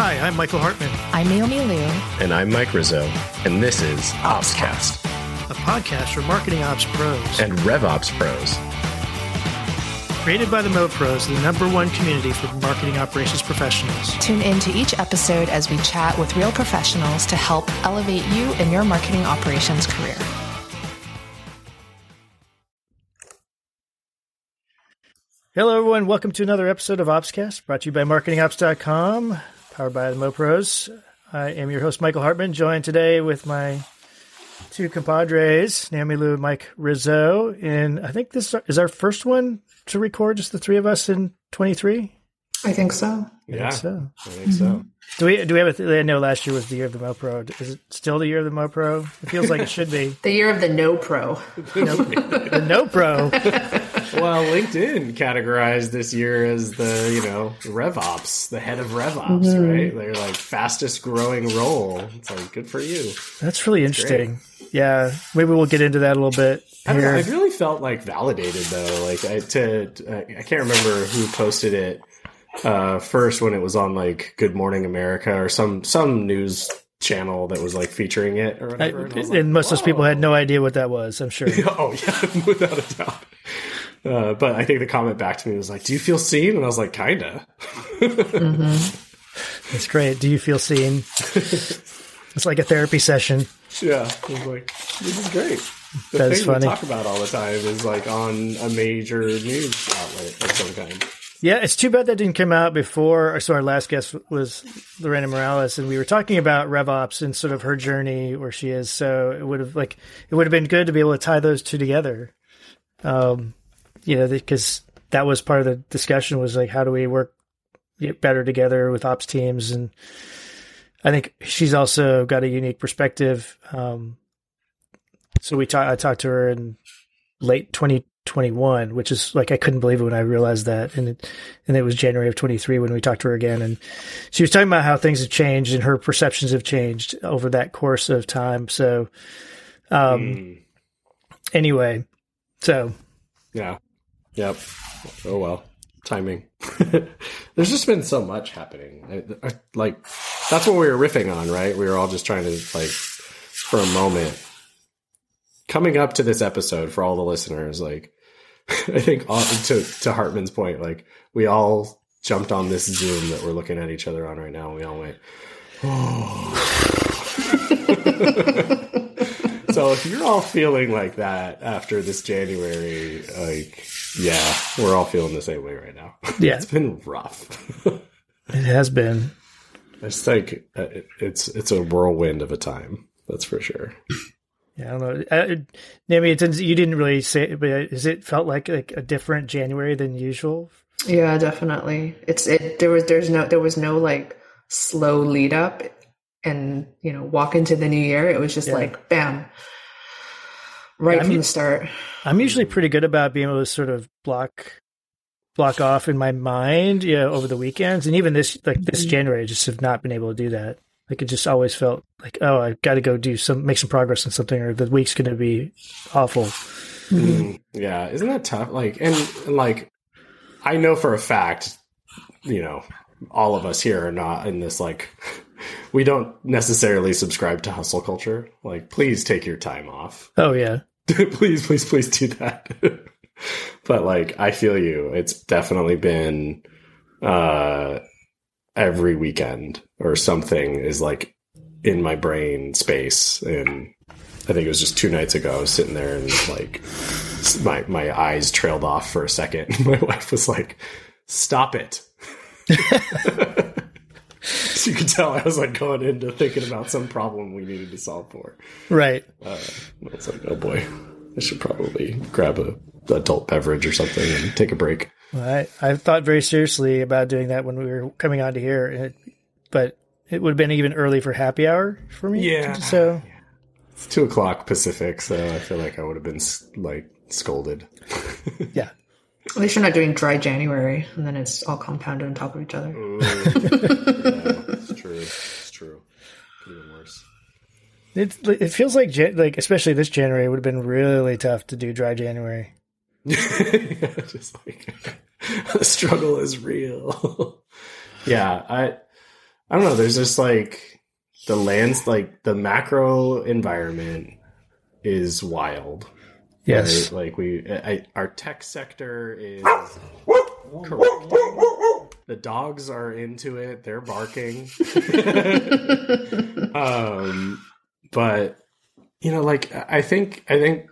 Hi, I'm Michael Hartman, I'm Naomi Liu. And I'm Mike Rizzo, and this is OpsCast a podcast for marketing ops pros. and RevOps pros. Created by the Mo Pros, the number one community for marketing operations professionals. Tune in to each episode as we chat with real professionals to help elevate you in your marketing operations career. Hello, everyone. Welcome to another episode of OpsCast, brought to you by MarketingOps.com, powered by the Mopros. I am your host, Michael Hartman, joined today with my two compadres, Naomi Liu and Mike Rizzo. And I think this is our first one to record, just the three of us in 23. I think so. I Yeah, think So, I think so. do we do we have a? Th- I know last year was the year of the MoPro. Is it still the year of the MoPro? It feels like it should be. The year of the no pro. The No Pro. Well, LinkedIn categorized this year as the, you know, RevOps, the head of RevOps, right? They're like fastest growing role. It's like, good for you. That's really interesting. Yeah, maybe we'll get into that a little bit I don't know. I really felt like validated though. Like I to I can't remember who posted it uh, first when it was on like Good Morning America or some some news channel that was like featuring it or I, whatever. and like, most of those people had no idea what that was. I'm sure. oh yeah, without a doubt. Uh, but I think the comment back to me was like, "Do you feel seen?" And I was like, "Kinda." That's great. Do you feel seen? it's like a therapy session. Yeah, I was like, "This is great." The That is thing funny. we talk about all the time is like on a major news outlet of some kind. Yeah, it's too bad that didn't come out before. So our last guest was Lorena Morales, and we were talking about RevOps and sort of her journey where she is. So it would have like it would have been good to be able to tie those two together. Um, you know, because that was part of the discussion was like how do we work better together with ops teams, and I think she's also got a unique perspective. Um, so we talked. I talked to her in late 2021, which is like I couldn't believe it when I realized that, and it, and it was January of 23 when we talked to her again, and she was talking about how things have changed and her perceptions have changed over that course of time. So, um, Mm, anyway, so yeah. Yep. Oh well. Timing. There's just been so much happening. Like that's what we were riffing on, right? We were all just trying to like for a moment coming up to this episode for all the listeners, like I think to to Hartman's point, like we all jumped on this Zoom that we're looking at each other on right now, and we all went, "Oh." so if you're all feeling like that after this January, like yeah, we're all feeling the same way right now. yeah, it's been rough. it has been. it's like uh, it's it's a whirlwind of a time. That's for sure. Yeah, I don't know. Uh, Naomi, it didn't, you didn't really say, it, but has it felt like like a different January than usual? Yeah, definitely. It's it. There was there's no there was no like slow lead up, and you know walk into the new year. It was just Yeah. like bam, right I from mean- the start. I'm usually pretty good about being able to sort of block block off in my mind, you know, over the weekends. And even this like this Mhm. January I just have not been able to do that. Like it just always felt like, oh, I gotta go do some make some progress on something or the week's gonna be awful. Mm, yeah, isn't that tough? Like, and, and like, I know for a fact, you know, all of us here are not in this like. We don't necessarily subscribe to hustle culture. Like, please take your time off. Oh yeah. please, please, please do that. but like, I feel you. It's definitely been uh, every weekend or something is like in my brain space. And I think it was just two nights ago. I was sitting there and like my my eyes trailed off for a second. My wife was like, "Stop it." So you could tell I was like going into thinking about some problem we needed to solve for. Right. Uh, I was like, oh boy, I should probably grab a adult beverage or something and take a break. Well, I, I thought very seriously about doing that when we were coming on to here, it, but it would have been even early for happy hour for me. Yeah. So It's two o'clock Pacific, so I feel like I would have been like scolded. yeah. At least you're not doing dry January, and then it's all compounded on top of each other. Ooh, yeah, it's true. It's true. Even worse. It it feels like like especially this January it would have been really tough to do dry January. just like the struggle is real. yeah, I I don't know. There's just like the lands, like the macro environment is wild. Yes. right? Like we, I, our tech sector is. Ah, The dogs are into it. They're barking. um, but you know, like I think, I think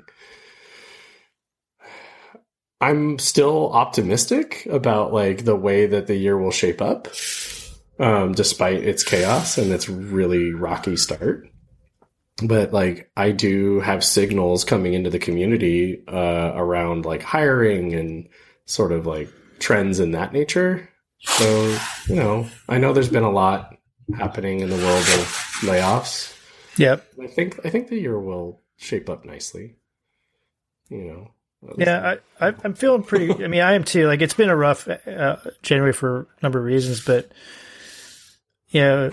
I'm still optimistic about like the way that the year will shape up, um, despite its chaos and its really rocky start. But like, I do have signals coming into the community uh, around like hiring and sort of like trends in that nature. So you know, I know there's been a lot happening in the world of layoffs. Yep. I think I think the year will shape up nicely. You know. Yeah, I, I, I'm feeling pretty. I mean, I am too. Like, it's been a rough uh, January for a number of reasons, but yeah,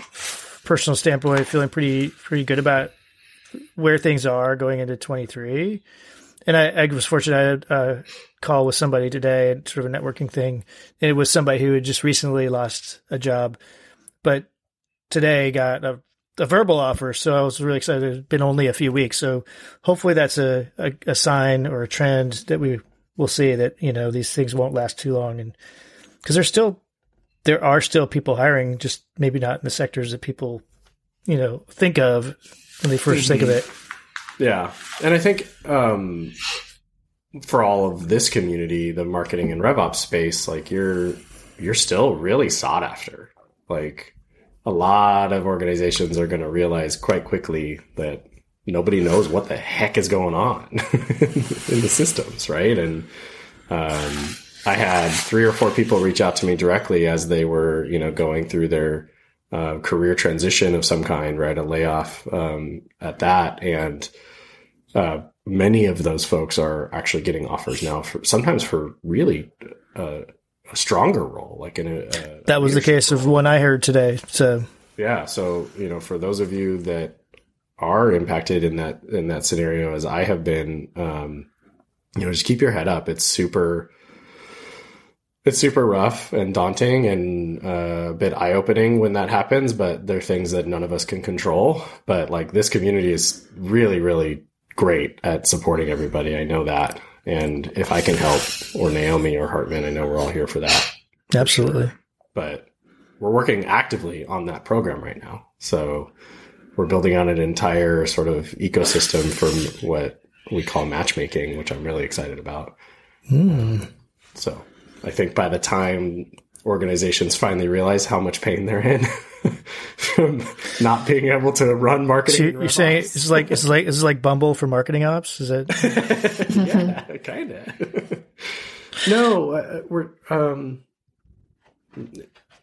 personal standpoint, feeling pretty pretty good about where things are going into 23. And I, I was fortunate. I had a call with somebody today, sort of a networking thing, and it was somebody who had just recently lost a job, but today got a a verbal offer. So I was really excited. It's been only a few weeks. So hopefully that's a, a, a, sign or a trend that we will see that, you know, these things won't last too long. And because there's still, there are still people hiring, just maybe not in the sectors that people, you know, think of when they 1st think of mm-hmm. it. Yeah. And I think, um, for all of this community, the marketing and RevOps space, like you're, you're still really sought after. Like, a lot of organizations are going to realize quite quickly that nobody knows what the heck is going on in the systems, right? And um, I had three or four people reach out to me directly as they were, you know, going through their uh, career transition of some kind, right? A layoff um, at that, and uh, many of those folks are actually getting offers now for sometimes for really uh, a stronger role, like in a, a that was the case role. of one I heard today. So yeah, so you know, for those of you that are impacted in that in that scenario, as I have been, um, you know, just keep your head up. It's super. It's super rough and daunting and uh, a bit eye opening when that happens, but there are things that none of us can control. But like this community is really, really great at supporting everybody. I know that. And if I can help, or Naomi or Hartman, I know we're all here for that. Absolutely. But we're working actively on that program right now. So we're building on an entire sort of ecosystem from what we call matchmaking, which I'm really excited about. Mm. So I think by the time organizations finally realize how much pain they're in from not being able to run marketing. So you're saying it's like it's like it's like Bumble for marketing ops? Is it? yeah, kind of. no, uh, we're. Um,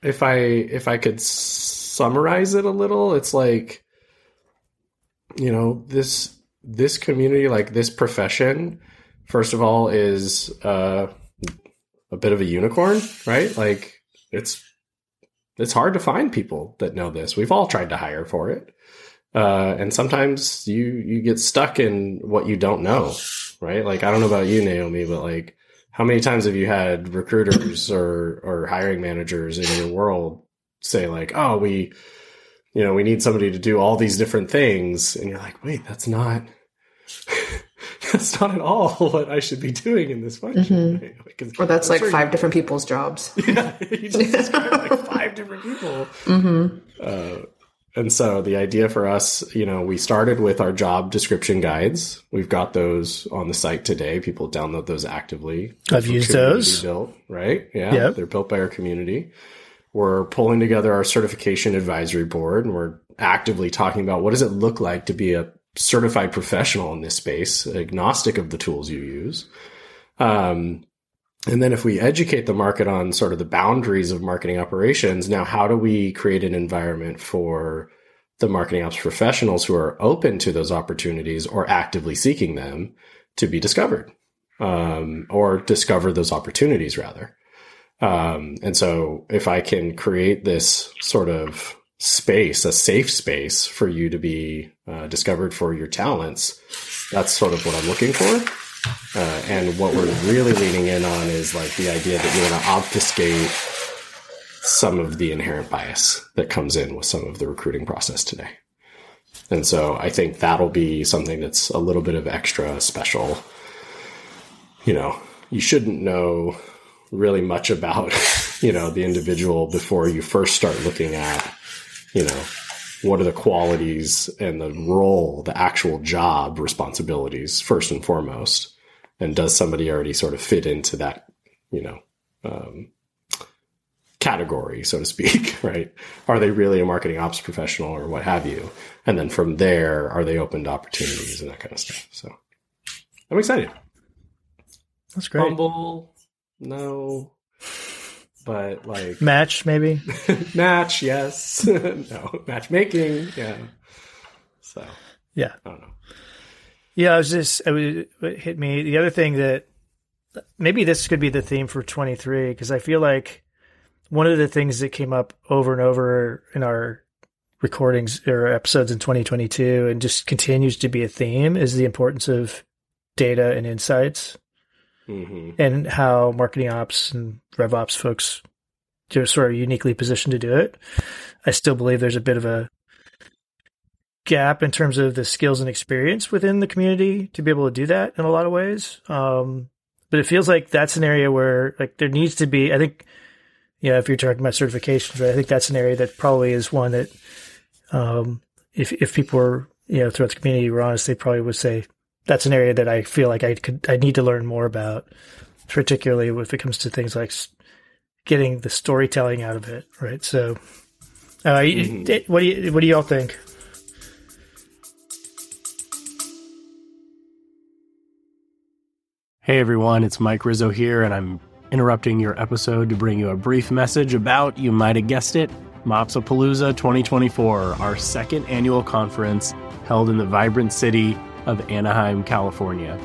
if I if I could summarize it a little, it's like, you know, this this community, like this profession, first of all, is uh, bit of a unicorn, right? Like it's it's hard to find people that know this. We've all tried to hire for it. Uh, and sometimes you you get stuck in what you don't know, right? Like I don't know about you, Naomi, but like how many times have you had recruiters or or hiring managers in your world say like, "Oh, we you know, we need somebody to do all these different things." And you're like, "Wait, that's not that's not at all what I should be doing in this function. Mm-hmm. Right? Or that's I'm like sure five you, different people's jobs. yeah, you just described like five different people. Mm-hmm. Uh, and so the idea for us, you know, we started with our job description guides. We've got those on the site today. People download those actively. I've used those. Built, right? Yeah. Yep. They're built by our community. We're pulling together our certification advisory board and we're actively talking about what does it look like to be a certified professional in this space, agnostic of the tools you use. Um, and then if we educate the market on sort of the boundaries of marketing operations, now how do we create an environment for the marketing ops professionals who are open to those opportunities or actively seeking them to be discovered um, or discover those opportunities rather? Um, and so if I can create this sort of space, a safe space for you to be uh, discovered for your talents, that's sort of what I'm looking for. Uh, and what we're really leaning in on is like the idea that you want to obfuscate some of the inherent bias that comes in with some of the recruiting process today. And so I think that'll be something that's a little bit of extra special. You know, you shouldn't know really much about, you know, the individual before you first start looking at, you know, what are the qualities and the role, the actual job responsibilities first and foremost. And does somebody already sort of fit into that, you know, um, category, so to speak, right? Are they really a marketing ops professional or what have you? And then from there, are they open to opportunities and that kind of stuff? So I'm excited. That's great. Bumble, no. But like Match, maybe? match, yes. no. Matchmaking, yeah. So Yeah. I don't know. Yeah, I was just, it, was, it hit me. The other thing that maybe this could be the theme for 23, because I feel like one of the things that came up over and over in our recordings or episodes in 2022 and just continues to be a theme is the importance of data and insights hmm and how marketing ops and rev ops folks are sort of uniquely positioned to do it. I still believe there's a bit of a gap in terms of the skills and experience within the community to be able to do that in a lot of ways. Um, but it feels like that's an area where like there needs to be, I think, you know, if you're talking about certifications, right, I think that's an area that probably is one that, um, if, if people were, you know, throughout the community were honest, they probably would say that's an area that I feel like I could, I need to learn more about, particularly if it comes to things like getting the storytelling out of it. Right. So, uh, y- what do you, what do y'all think? Hey everyone, it's Mike Rizzo here, and I'm interrupting your episode to bring you a brief message about, you might have guessed it, Mopsapalooza 2024, our second annual conference held in the vibrant city of Anaheim, California.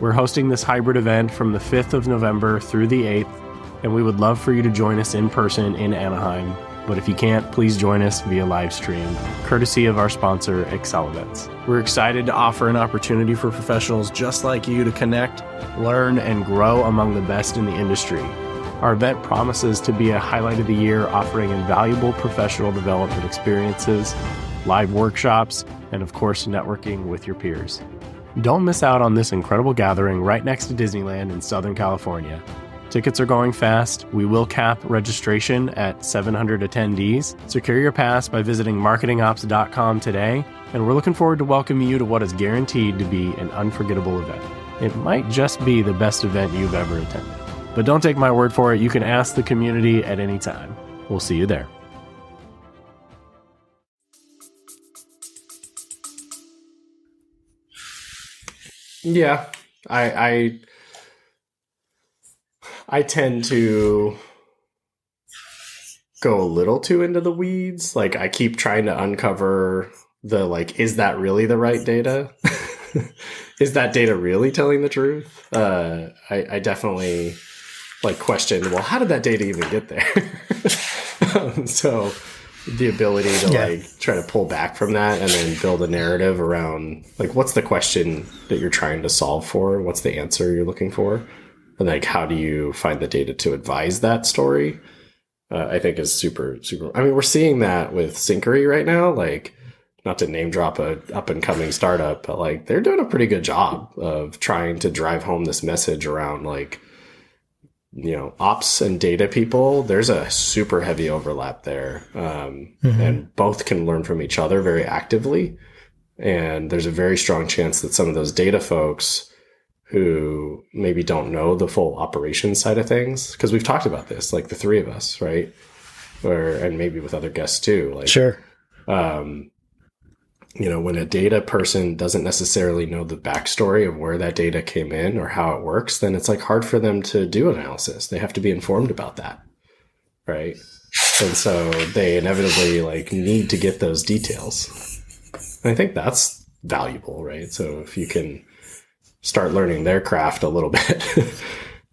We're hosting this hybrid event from the 5th of November through the 8th, and we would love for you to join us in person in Anaheim. But if you can't, please join us via live stream, courtesy of our sponsor, Excel Events. We're excited to offer an opportunity for professionals just like you to connect, learn, and grow among the best in the industry. Our event promises to be a highlight of the year, offering invaluable professional development experiences, live workshops, and of course, networking with your peers. Don't miss out on this incredible gathering right next to Disneyland in Southern California. Tickets are going fast. We will cap registration at 700 attendees. Secure your pass by visiting marketingops.com today, and we're looking forward to welcoming you to what is guaranteed to be an unforgettable event. It might just be the best event you've ever attended. But don't take my word for it, you can ask the community at any time. We'll see you there. Yeah, I, I I tend to go a little too into the weeds. Like I keep trying to uncover the like, is that really the right data? is that data really telling the truth? Uh, I, I definitely like question. Well, how did that data even get there? um, so the ability to Yeah. like try to pull back from that and then build a narrative around like what's the question that you're trying to solve for? What's the answer you're looking for? And like how do you find the data to advise that story? Uh, i think is super super i mean we're seeing that with Syncari right now like not to name drop a up and coming startup but like they're doing a pretty good job of trying to drive home this message around like you know ops and data people there's a super heavy overlap there. Um, and both can learn from each other very actively. And there's a very strong chance that some of those data folks who maybe don't know the full operations side of things because we've talked about this like the three of us right? Or and maybe with other guests too like Sure. um, you know, when a data person doesn't necessarily know the backstory of where that data came in or how it works, then it's like hard for them to do analysis. They have to be informed about that. Right. And so they inevitably like need to get those details. And I think that's valuable, right? So if you can start learning their craft a little bit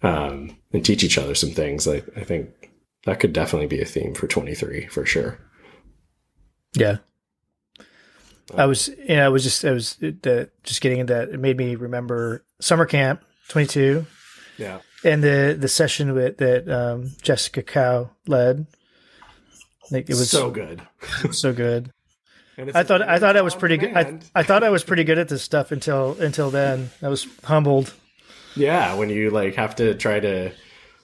um, and teach each other some things, I, I think that could definitely be a theme for 23 for sure. Yeah. I was, yeah, I was just, I was uh, just getting into that. It made me remember summer camp 22 Yeah. and the, the session with, that um, Jessica Cow led Like it was so good. so good. And I thought I thought I was pretty good. I. I thought I was pretty good at this stuff until until then. I was humbled. Yeah, when you like have to try to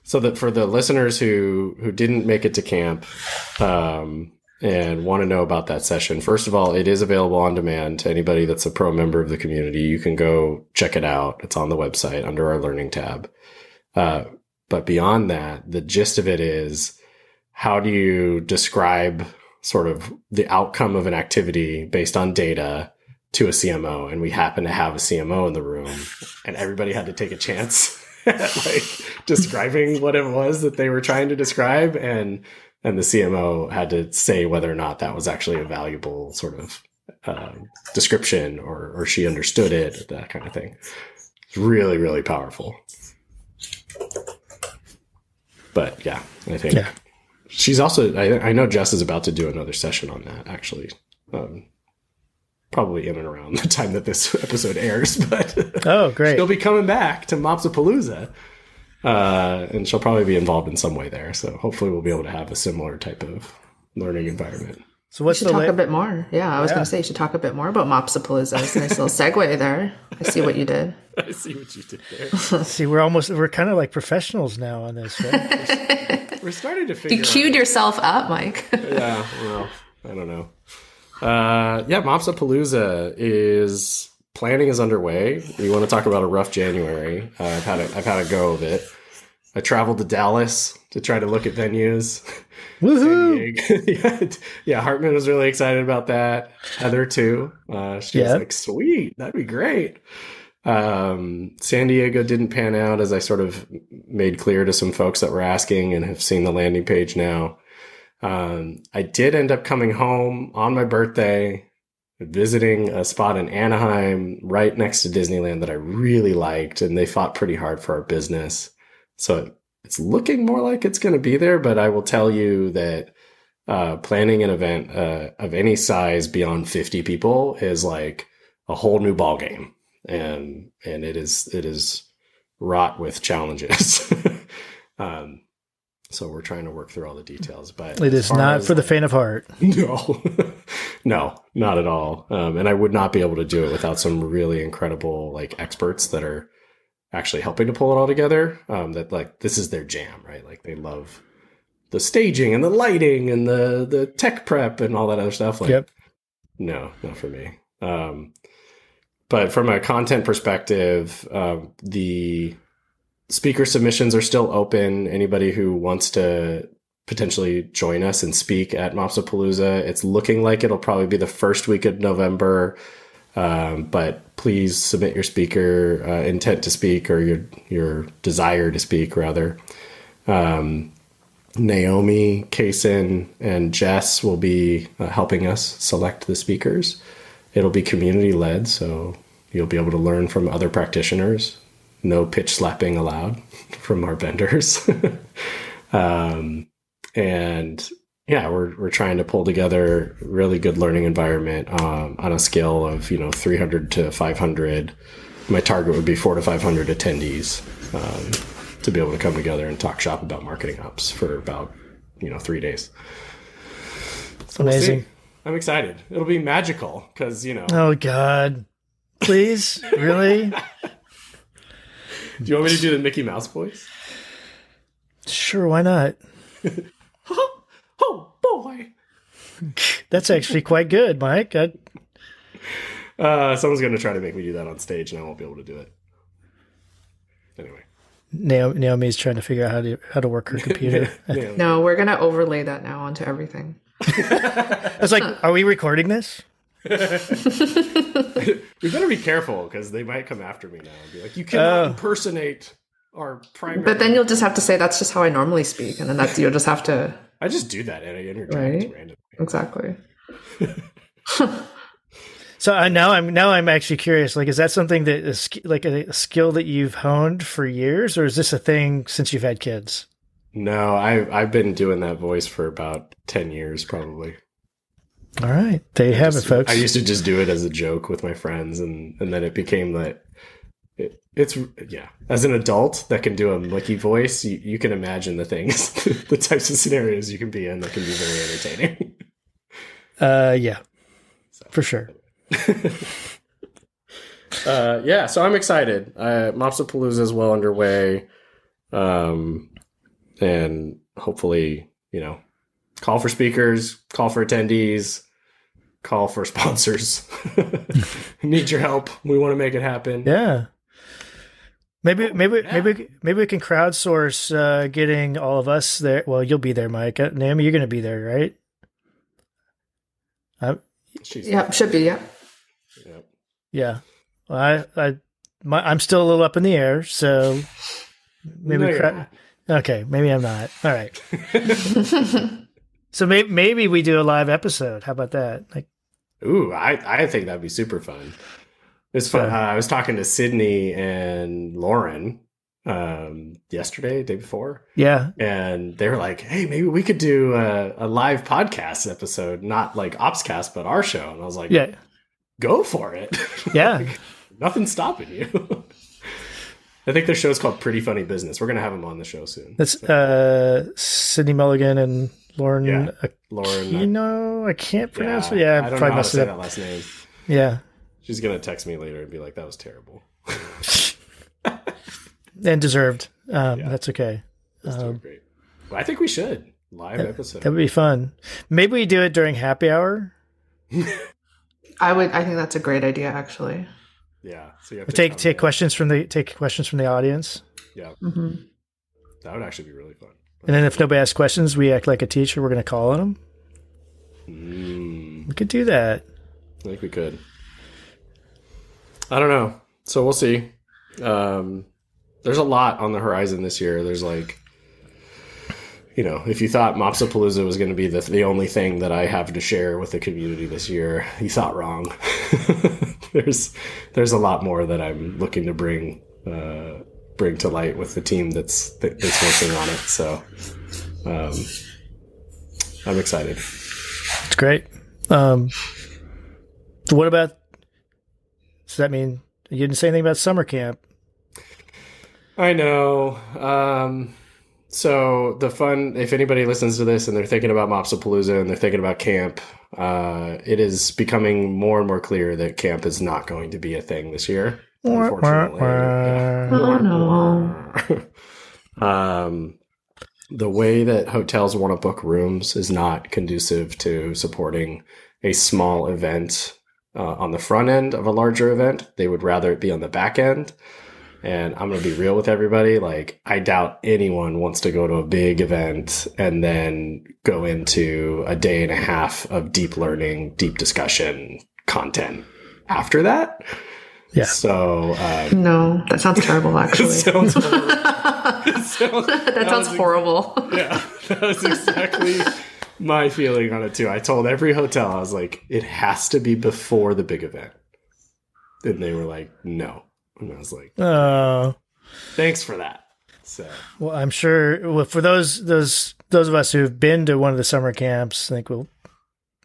so that for the listeners who who didn't make it to camp um and want to know about that session, first of all, it is available on demand to anybody that's a pro member of the community. You can go check it out. It's on the website under our learning tab. Uh, but beyond that, the gist of it is how do you describe sort of the outcome of an activity based on data to a CMO? And we happen to have a CMO in the room, and everybody had to take a chance at like describing what it was that they were trying to describe, and and the CMO had to say whether or not that was actually a valuable sort of um, description or or she understood it, that kind of thing. It's really really powerful. But yeah, I think Yeah. she's also. I, I know Jess is about to do another session on that. Actually, um, probably in and around the time that this episode airs. But Oh, great! she'll be coming back to Mopsapalooza, uh, and she'll probably be involved in some way there. So hopefully, we'll be able to have a similar type of learning environment. So We what's should the talk la- a bit more. Yeah, I was Yeah. going to say you should talk a bit more about Mopsapalooza. It's a nice little segue there. I see what you did. I see what you did there. see? We're almost we're kind of like professionals now on this. Right? We're starting to figure. You queued out, yourself up, Mike. Yeah, well, I don't know. Uh, yeah, Mopsapalooza is planning is underway. You want to talk about a rough January? Uh, I've had a, I've had a go of it. I traveled to Dallas to try to look at venues. Woohoo! Yeah, Hartman was really excited about that. Heather too. Uh, she Yeah. was like, "Sweet, that'd be great." Um, San Diego didn't pan out, as I sort of made clear to some folks that were asking and have seen the landing page now. Um, I did end up coming home on my birthday, visiting a spot in Anaheim right next to Disneyland that I really liked, and they fought pretty hard for our business. So it's looking more like it's going to be there, but I will tell you that uh, planning an event uh, of any size beyond 50 people is like a whole new ball game, and and it is it is wrought with challenges. um, so we're trying to work through all the details, but It is not for the faint of heart. no, no, not at all. Um, and I would not be able to do it without some really incredible like experts that are actually helping to pull it all together. Um, that like this is their jam, right? Like they love the staging and the lighting and the the tech prep and all that other stuff. Like, Yep. no, not for me. Um, but from a content perspective, um, the speaker submissions are still open. Anybody who wants to potentially join us and speak at Mopsapalooza, it's looking like it'll probably be the first week of November. Um, but please submit your speaker uh, intent to speak or your your desire to speak rather. Um, Naomi, Kason, and Jess will be uh, helping us select the speakers. It'll be community led, so you'll be able to learn from other practitioners. No pitch slapping allowed from our vendors. um, and yeah, we're we're trying to pull together really good learning environment um, on a scale of you know 300 to 500. My target would be four to 500 attendees um, to be able to come together and talk shop about marketing ops for about you know three days. So we'll Amazing. I'm excited. It'll be magical because you know. Oh God! Please, really? Do you want me to do the Mickey Mouse voice? Sure, why not? oh boy! That's actually quite good, Mike. I, Uh, someone's going to try to make me do that on stage, and I won't be able to do it. Anyway, Naomi's trying to figure out how to how to work her computer. No, we're going to overlay that now onto everything. I was like, "Are we recording this?" we better be careful because they might come after me now and be like, "You cannot Oh. impersonate our primary." But then you'll just have to say that's just how I normally speak, and then that's you'll just have to I just do that at a interject Right. randomly. exactly. So I now I'm now I'm actually curious. Like, is that something that is sk- like a, skill that you've honed for years, or is this a thing since you've had kids? No, I I've been doing that voice for about ten years, probably. All right, there you have it, folks. I used to just do it as a joke with my friends, and and then it became that it, it's yeah. As an adult that can do a Mickey voice, you, you can imagine the things, the types of scenarios you can be in that can be very entertaining. Uh, yeah, for sure. uh, yeah, so I'm excited. Uh, Mopsapalooza is well underway, um, and hopefully, you know, call for speakers, call for attendees, call for sponsors. Need your help. We want to make it happen. Yeah. Maybe, maybe, maybe, maybe we can crowdsource uh, getting all of us there. Well, you'll be there, Mike. Uh, Naomi, you're going to be there, right? I, She's, Yep, should be. Yep. Yep. yeah. Well, I, I, my, I'm still a little up in the air, so maybe. No, cra- okay, maybe I'm not. All right. so maybe maybe we do a live episode. How about that? Like, Ooh, I, I think that'd be super fun. It's fun. Uh, I was talking to Sydney and Lauren um, yesterday, day before, yeah, and they were like, "Hey, maybe we could do a, a live podcast episode, not like Opscast, but our show." And I was like, yeah, go for it. yeah. Nothing's stopping you." I think their show's called Pretty Funny Business. We're gonna have them on the show soon. That's uh, Sydney Mulligan and Lauren Yeah. Lauren, You know, I can't pronounce it. I Yeah, don't know probably how to messed say it that up. last name. Yeah, She's gonna text me later and be like, "That was terrible." and deserved. Um, Yeah. That's okay. That's doing great. Well, I think we should live episode. That would be fun. Maybe we do it during happy hour. I would. I think that's a great idea, actually. Yeah. So you have to Take take in. questions from the take questions from the audience, Yeah, hmm that would actually be really fun. and then if nobody asks questions, we act like a teacher. We're going to call on them. Mm, We could do that. I think we could. I don't know. So we'll see. Um, there's a lot on the horizon this year. There's like, you know, if you thought Mopsapalooza was going to be the the only thing that I have to share with the community this year, you thought wrong. there's there's a lot more that I'm looking to bring uh, bring to light with the team that's that's working on it. So um, I'm excited. It's great. Um, so what about? Does that mean you didn't say anything about summer camp? I know. Um, so the fun, if anybody listens to this and they're thinking about Mopsapalooza and they're thinking about camp, uh, it is becoming more and more clear that camp is not going to be a thing this year. Unfortunately, Oh no. um, the way that hotels want to book rooms is not conducive to supporting a small event uh, on the front end of a larger event. They would rather it be on the back end. And I'm going to be real with everybody. Like, I doubt anyone wants to go to a big event and then go into a day and a half of deep learning, deep discussion content after that. Yeah. So, um, No, that sounds terrible. Actually, sounds horrible. that sounds was- horrible. yeah, that was exactly my feeling on it too. I told every hotel, I was like, it has to be before the big event. And they were like, no. And I was like, Oh, thanks for that. So, well, I'm sure. Well, for those those those of us who've been to one of the summer camps, I think we'll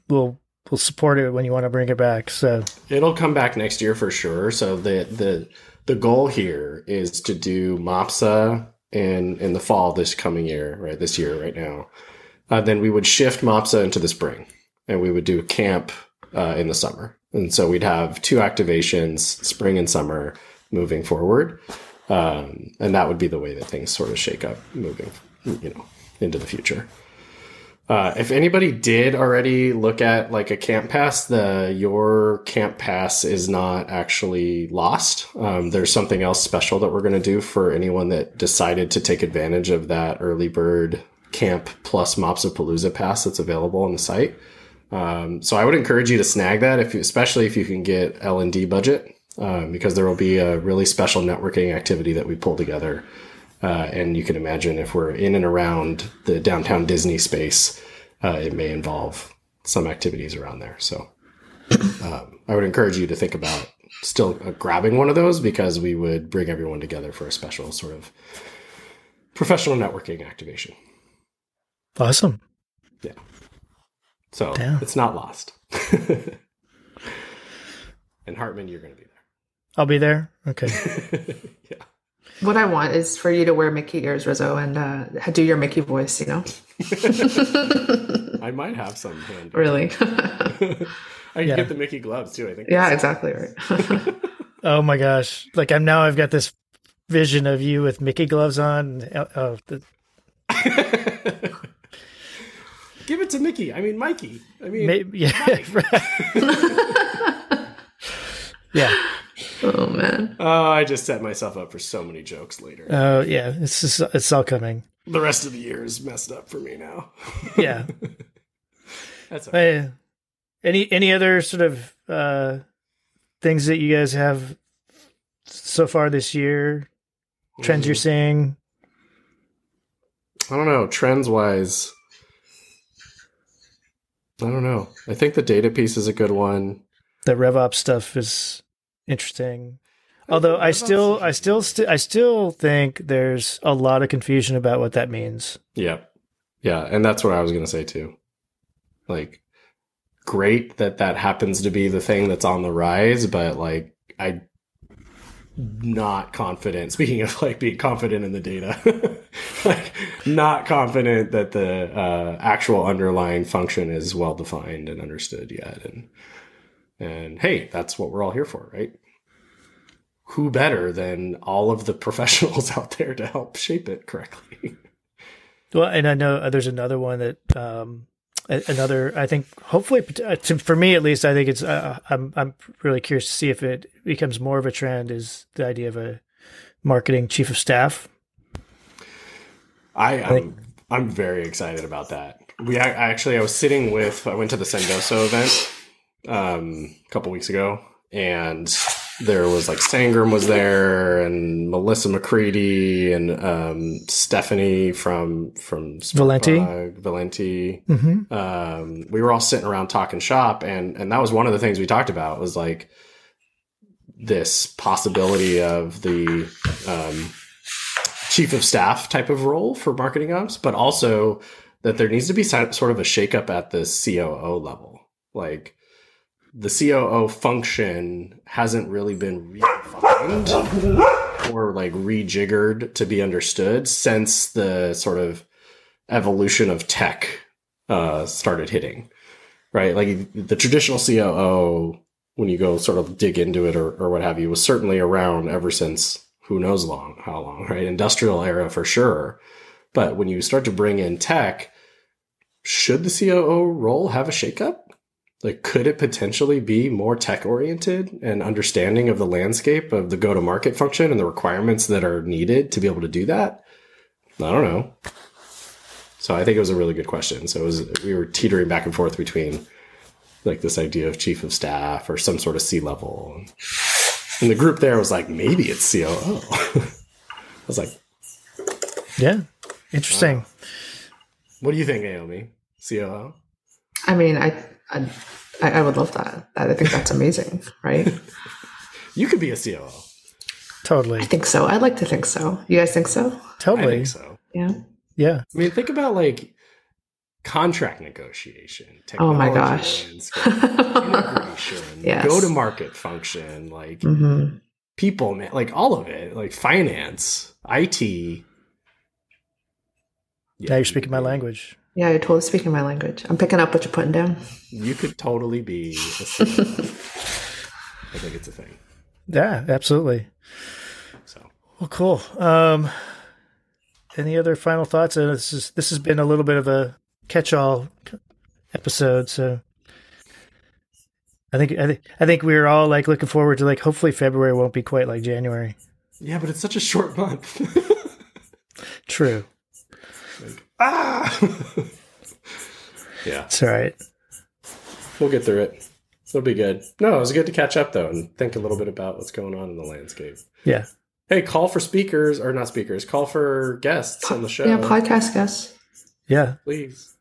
we'll we'll support it when you want to bring it back. So it'll come back next year for sure. So the the the goal here is to do MOPSA in in the fall this coming year, right? This year, right now. Uh, then we would shift MOPSA into the spring, and we would do a camp uh, in the summer. And so we'd have two activations, spring and summer, moving forward. Um, and that would be the way that things sort of shake up moving, you know, into the future. Uh, if anybody did already look at like a camp pass, the your camp pass is not actually lost. Um, there's something else special that we're going to do for anyone that decided to take advantage of that early bird camp plus Mopsapalooza pass that's available on the site. Um, so I would encourage you to snag that, if you, especially if you can get L and D budget, um, because there will be a really special networking activity that we pull together. Uh, and you can imagine if we're in and around the downtown Disney space, uh, it may involve some activities around there. So um, I would encourage you to think about still uh, grabbing one of those because we would bring everyone together for a special sort of professional networking activation. awesome. Yeah. So Damn. it's not lost. and Hartman, you're going to be there. I'll be there. Okay. yeah. What I want is for you to wear Mickey ears, Rizzo, and uh, do your Mickey voice. You know, I might have some hand. really. I can Yeah. get the Mickey gloves too. I think. yeah, exactly right. oh my gosh! Like I'm now. I've got this vision of you with Mickey gloves on. Oh, oh, the, Give it to Mickey. I mean, Mikey. I mean, maybe, yeah. yeah. Oh man. oh, I just set myself up for so many jokes later. Oh yeah. It's just, it's all coming. the rest of the year is messed up for me now. Yeah. That's all right. Uh, any any other sort of uh, things that you guys have so far this year? Trends you're seeing? I don't know. Trends wise, I don't know. I think the data piece is a good one. The RevOps stuff is interesting. Although I still, I still, st- I still think there's a lot of confusion about what that means. Yeah. Yeah. And that's what I was going to say too. Like, great that that happens to be the thing that's on the rise, but like, I not confident. Speaking of like being confident in the data, like not confident that the uh, actual underlying function is well defined and understood yet. And and hey, that's what we're all here for, right? Who better than all of the professionals out there to help shape it correctly? Well, and I know uh, there's another one that um, another. I think hopefully, uh, to, for me at least, I think it's. Uh, I'm I'm really curious to see if it becomes more of a trend. Is the idea of a marketing chief of staff? I am I'm very excited about that. We I, actually I was sitting with I went to the Sendoso event um, a couple weeks ago, and there was like Sangram was there, and Melissa McCready, and um, Stephanie from from Valenti. Valenti. Mm-hmm. Um, we were all sitting around talking shop, and and that was one of the things we talked about was like this possibility of the um, chief of staff type of role for marketing ops, but also that there needs to be sort of a shakeup at the COO level. Like the COO function hasn't really been redefined or like rejiggered to be understood since the sort of evolution of tech uh, started hitting. Right, like the traditional COO, when you go sort of dig into it or, or what have you, was certainly around ever since who knows long how long right? Industrial era for sure. But when you start to bring in tech should the coo role have a shakeup like could it potentially be more tech oriented and understanding of the landscape of the go to market function and the requirements that are needed to be able to do that i don't know so i think it was a really good question so it was we were teetering back and forth between like this idea of chief of staff or some sort of c level and the group there was like, maybe it's COO. I was like, Yeah, interesting. what do you think, Naomi? COO? I mean, I, I I would love that. I think that's amazing, right? You could be a COO. Totally, I think so. I'd like to think so. You guys think so? I totally. think so. Yeah. Yeah, I mean, think about like contract negotiation. Oh my gosh. landscape, integration, Yes. go to market function, like hmm people, man, like all of it, like finance, IT. Yeah, now you're speaking my language. Yeah, you're totally speaking my language. I'm picking up what you're putting down. You could totally be a I think it's a thing. Yeah, absolutely. So Well, cool. Um, any other final thoughts? And this is this has been a little bit of a catch-all episode, so I think I think I think we're all like looking forward to like hopefully February won't be quite like January. yeah, but it's such a short month. True, ah. yeah, it's all right. we'll get through it. It'll be good. No, it was good to catch up though and think a little bit about what's going on in the landscape. Yeah, Hey, call for speakers or not speakers. Call for guests on the show. Yeah, podcast guests. yeah, Please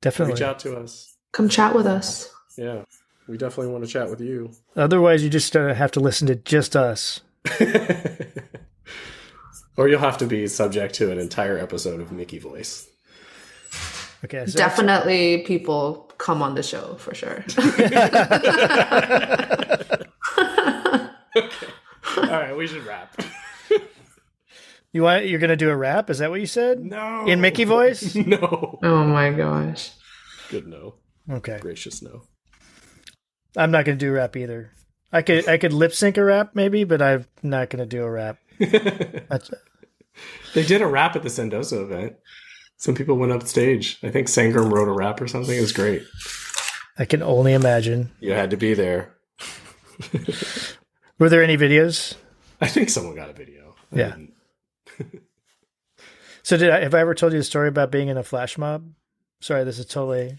definitely. reach out to us. Come chat with us. Yeah, we definitely want to chat with you. Otherwise, you just uh, have to listen to just us. or you'll have to be subject to an entire episode of Mickey voice. Okay, so Definitely people come on the show for sure. All right, we should wrap. You want you're gonna do a rap? Is that what you said? No. In Mickey voice? no. Oh my gosh. Good no. Okay. Gracious no. I'm not gonna do a rap either. I could I could lip sync a rap maybe, but I'm not gonna do a rap. That's, They did a rap at the Sendoso event. Some people went up stage. I think Sangram wrote a rap or something. It was great. I can only imagine. You had to be there. Were there any videos? I think someone got a video. I Yeah. So did I have I ever told you the story about being in a flash mob? Sorry, this is totally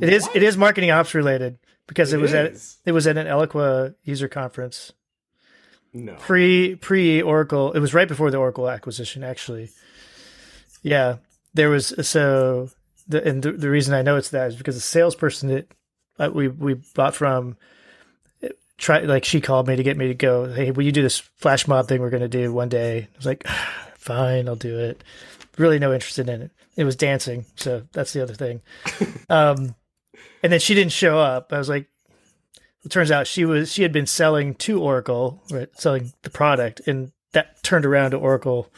it is it is marketing ops related because it, It was at it was at an Eloqua user conference. No. pre pre Oracle. It was right before the Oracle acquisition, actually. Yeah, there was so the and the, the reason I know it's that is because the salesperson that uh, we we bought from try like she called me to get me to go. Hey, will you do this flash mob thing we're going to do one day? I was like, fine, I'll do it. Really no interest in it. It was dancing, so that's the other thing. um, and then she didn't show up. I was like, it turns out she was she had been selling to Oracle, right, selling the product, and that turned around to Oracle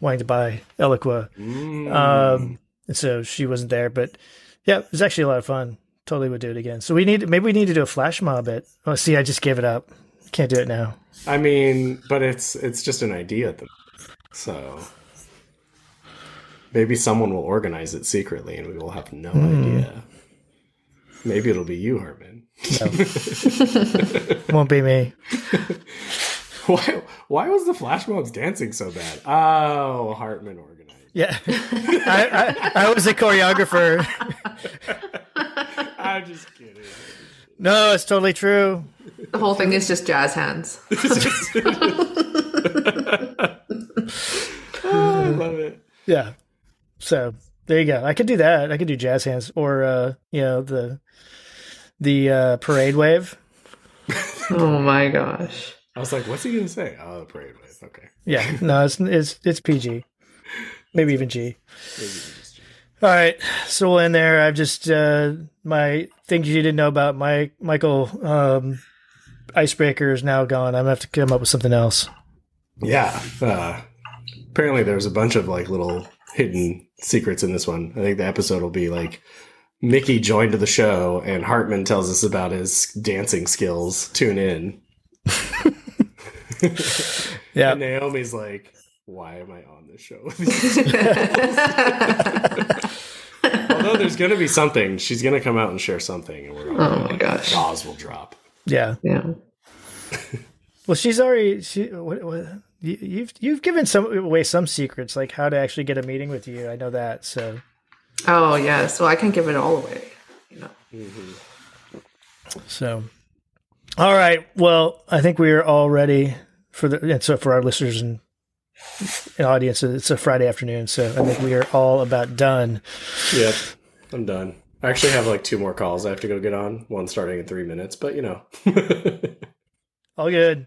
wanting to buy Eloqua. Mm. Um, and so she wasn't there, but yeah, it was actually a lot of fun. Totally would do it again. So we need maybe we need to do a flash mob it. Oh, see, I just gave it up. Can't do it now. I mean, but it's it's just an idea at the so maybe someone will organize it secretly and we will have no idea. Maybe it'll be you, Hartman. Won't be me. Why why was the flash mobs dancing so bad? Oh, Hartman organized. Yeah, I, I, I was a choreographer. I'm just kidding. No, it's totally true. The whole thing is just jazz hands. Oh, I love it. Yeah. So there you go. I could do that. I could do jazz hands or uh, you know the the uh, parade wave. Oh my gosh. I was like, what's he gonna say? Oh, the parade wave. Okay. Yeah. No, it's it's it's PG. Maybe even G. All right, so we'll end there. I've just uh, my things you didn't know about my Michael um, icebreaker is now gone. I'm gonna have to come up with something else. Yeah. Uh, apparently, there's a bunch of like little hidden secrets in this one. I think the episode will be like Mickey joined the show and Hartman tells us about his dancing skills. Tune in. Yeah, And Naomi's like, why am I on this show? Although there's going to be something. She's going to come out and share something, and we're all Oh my gosh. jaws will drop. yeah. Yeah. Well, she's already she. What, what, you, you've you've given some away some secrets, like how to actually get a meeting with you. I know that. So Oh yeah, so I can't give it all away. You know. so. All right. Well, I think we are all ready for the. And so for our listeners and, and audience, it's a Friday afternoon, so I think we are all about done. Yep, I'm done. I actually have like two more calls I have to go get on. One starting in three minutes, but you know. All good.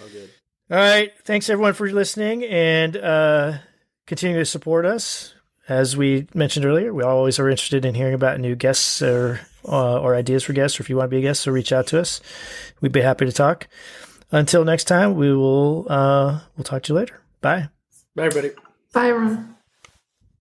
All good. All right. Thanks everyone for listening and uh, continue to support us. As we mentioned earlier, we always are interested in hearing about new guests or uh, or ideas for guests. Or if you want to be a guest, so reach out to us. We'd be happy to talk. Until next time, we will uh, we'll talk to you later. Bye. Bye, everybody. Bye, everyone.